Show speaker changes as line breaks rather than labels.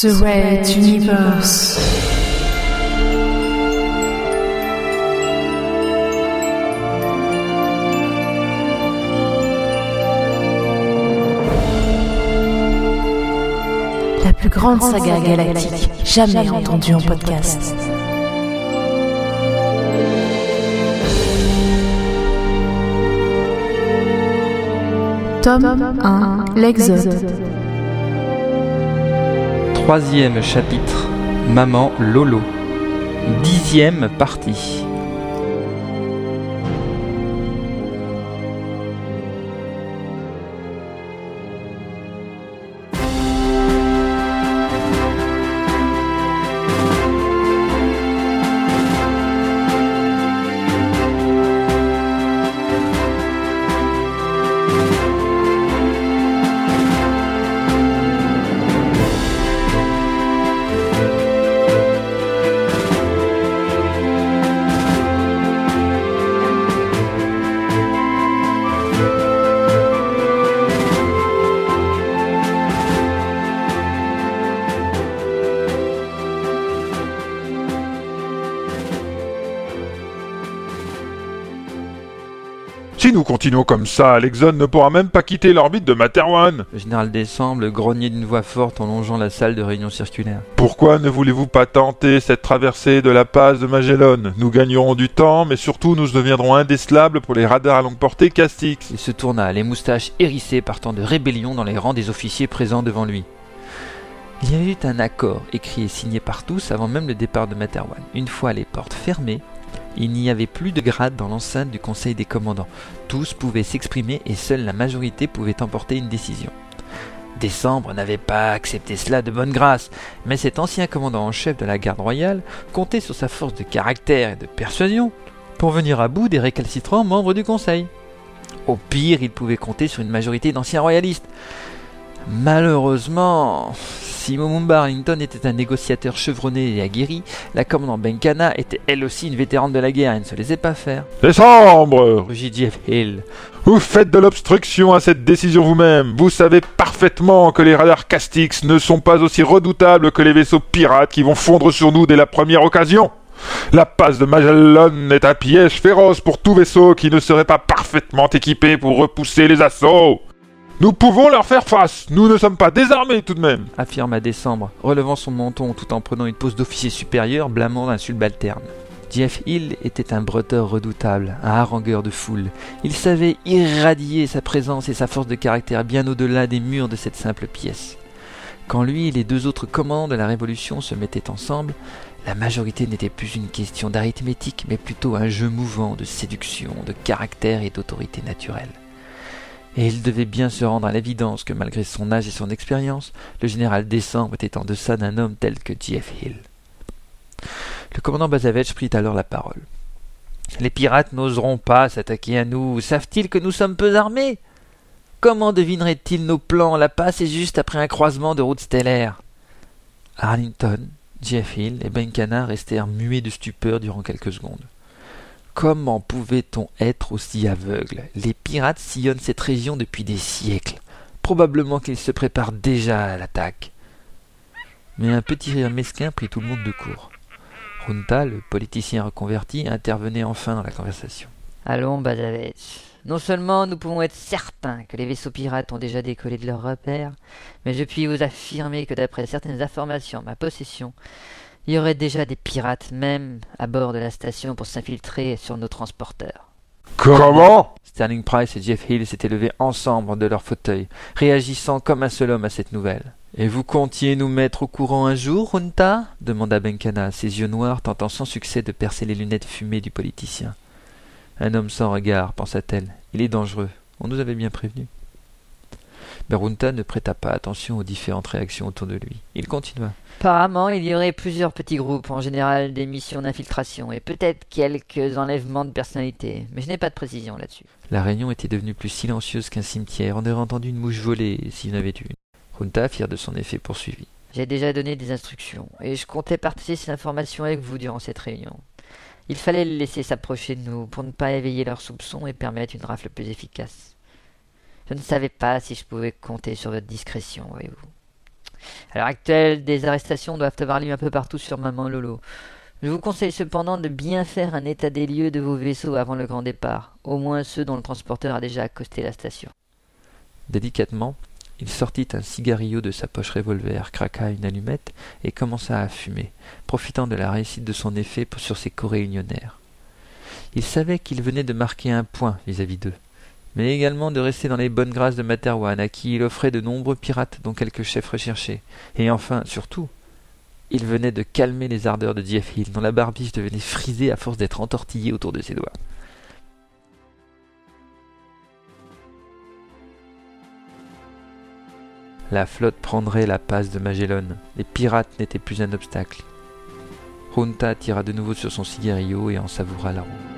The Red Universe. La plus grande saga galactique jamais entendue en podcast. Tome 1 L'Exode.
Troisième chapitre, Maman Lolo. Dixième partie.
Si nous continuons comme ça, l'Exxon ne pourra même pas quitter l'orbite de Materwan.
Le général Décembre grognait d'une voix forte en longeant la salle de réunion circulaire.
Pourquoi ne voulez-vous pas tenter cette traversée de la passe de Magellan? Nous gagnerons du temps, mais surtout nous deviendrons indécelables pour les radars à longue portée Castix.
Il se tourna, les moustaches hérissées partant de rébellion dans les rangs des officiers présents devant lui. Il y avait eu un accord écrit et signé par tous avant même le départ de Materwan. Une fois les portes fermées, il n'y avait plus de grade dans l'enceinte du Conseil des commandants. Tous pouvaient s'exprimer et seule la majorité pouvait emporter une décision. Décembre n'avait pas accepté cela de bonne grâce, mais cet ancien commandant en chef de la garde royale comptait sur sa force de caractère et de persuasion pour venir à bout des récalcitrants membres du Conseil. Au pire, il pouvait compter sur une majorité d'anciens royalistes. Malheureusement, si Momumba Arlington était un négociateur chevronné et aguerri, la commandant Benkana était elle aussi une vétérane de la guerre et ne se laissait pas faire.
Décembre
Rugit Jeff Hill.
Vous faites de l'obstruction à cette décision vous-même. Vous savez parfaitement que les radars Castix ne sont pas aussi redoutables que les vaisseaux pirates qui vont fondre sur nous dès la première occasion. La passe de Magellan est un piège féroce pour tout vaisseau qui ne serait pas parfaitement équipé pour repousser les assauts. Nous pouvons leur faire face. Nous ne sommes pas désarmés tout de même.
affirma Décembre, relevant son menton tout en prenant une pose d'officier supérieur blâmant un subalterne. Jeff Hill était un bretteur redoutable, un harangueur de foule. Il savait irradier sa présence et sa force de caractère bien au-delà des murs de cette simple pièce. Quand lui et les deux autres commandants de la Révolution se mettaient ensemble, la majorité n'était plus une question d'arithmétique, mais plutôt un jeu mouvant de séduction, de caractère et d'autorité naturelle. Et il devait bien se rendre à l'évidence que malgré son âge et son expérience, le général Décembre était en deçà d'un homme tel que Jeff Hill. Le commandant Bazavech prit alors la parole. Les pirates n'oseront pas s'attaquer à nous. Savent-ils que nous sommes peu armés? Comment devineraient-ils nos plans? La passe est juste après un croisement de routes stellaires. Arlington, Jeff Hill et Benkana restèrent muets de stupeur durant quelques secondes. Comment pouvait-on être aussi aveugle? Les pirates sillonnent cette région depuis des siècles. Probablement qu'ils se préparent déjà à l'attaque. Mais un petit rire mesquin prit tout le monde de court. Runta, le politicien reconverti, intervenait enfin dans la conversation.
Allons, Bazavech. Non seulement nous pouvons être certains que les vaisseaux pirates ont déjà décollé de leur repère, mais je puis vous affirmer que d'après certaines informations ma possession, il y aurait déjà des pirates même à bord de la station pour s'infiltrer sur nos transporteurs.
Comment
Sterling Price et Jeff Hill s'étaient levés ensemble de leur fauteuil, réagissant comme un seul homme à cette nouvelle. Et vous comptiez nous mettre au courant un jour, Runta demanda Benkana, ses yeux noirs tentant sans succès de percer les lunettes fumées du politicien. Un homme sans regard, pensa-t-elle. Il est dangereux. On nous avait bien prévenu. Mais Runta ne prêta pas attention aux différentes réactions autour de lui. Il continua.
Apparemment, il y aurait plusieurs petits groupes, en général des missions d'infiltration, et peut-être quelques enlèvements de personnalités, mais je n'ai pas de précision là-dessus.
La réunion était devenue plus silencieuse qu'un cimetière. On aurait entendu une mouche voler s'il y en avait eu une. Runta, fier de son effet, poursuivit.
J'ai déjà donné des instructions, et je comptais partager ces informations avec vous durant cette réunion. Il fallait les laisser s'approcher de nous pour ne pas éveiller leurs soupçons et permettre une rafle plus efficace. Je ne savais pas si je pouvais compter sur votre discrétion, voyez-vous. À l'heure actuelle, des arrestations doivent avoir lieu un peu partout sur Maman Lolo. Je vous conseille cependant de bien faire un état des lieux de vos vaisseaux avant le grand départ, au moins ceux dont le transporteur a déjà accosté la station.
Délicatement, il sortit un cigarillo de sa poche revolver, craqua une allumette et commença à fumer, profitant de la réussite de son effet sur ses co-réunionnaires. Il savait qu'il venait de marquer un point vis-à-vis d'eux, mais également de rester dans les bonnes grâces de Materwan, à qui il offrait de nombreux pirates dont quelques chefs recherchés, et enfin, surtout, il venait de calmer les ardeurs de Jeff Hill, dont la barbiche devenait frisée à force d'être entortillée autour de ses doigts. La flotte prendrait la passe de Magellan. Les pirates n'étaient plus un obstacle. Junta tira de nouveau sur son cigarillo et en savoura l'arôme.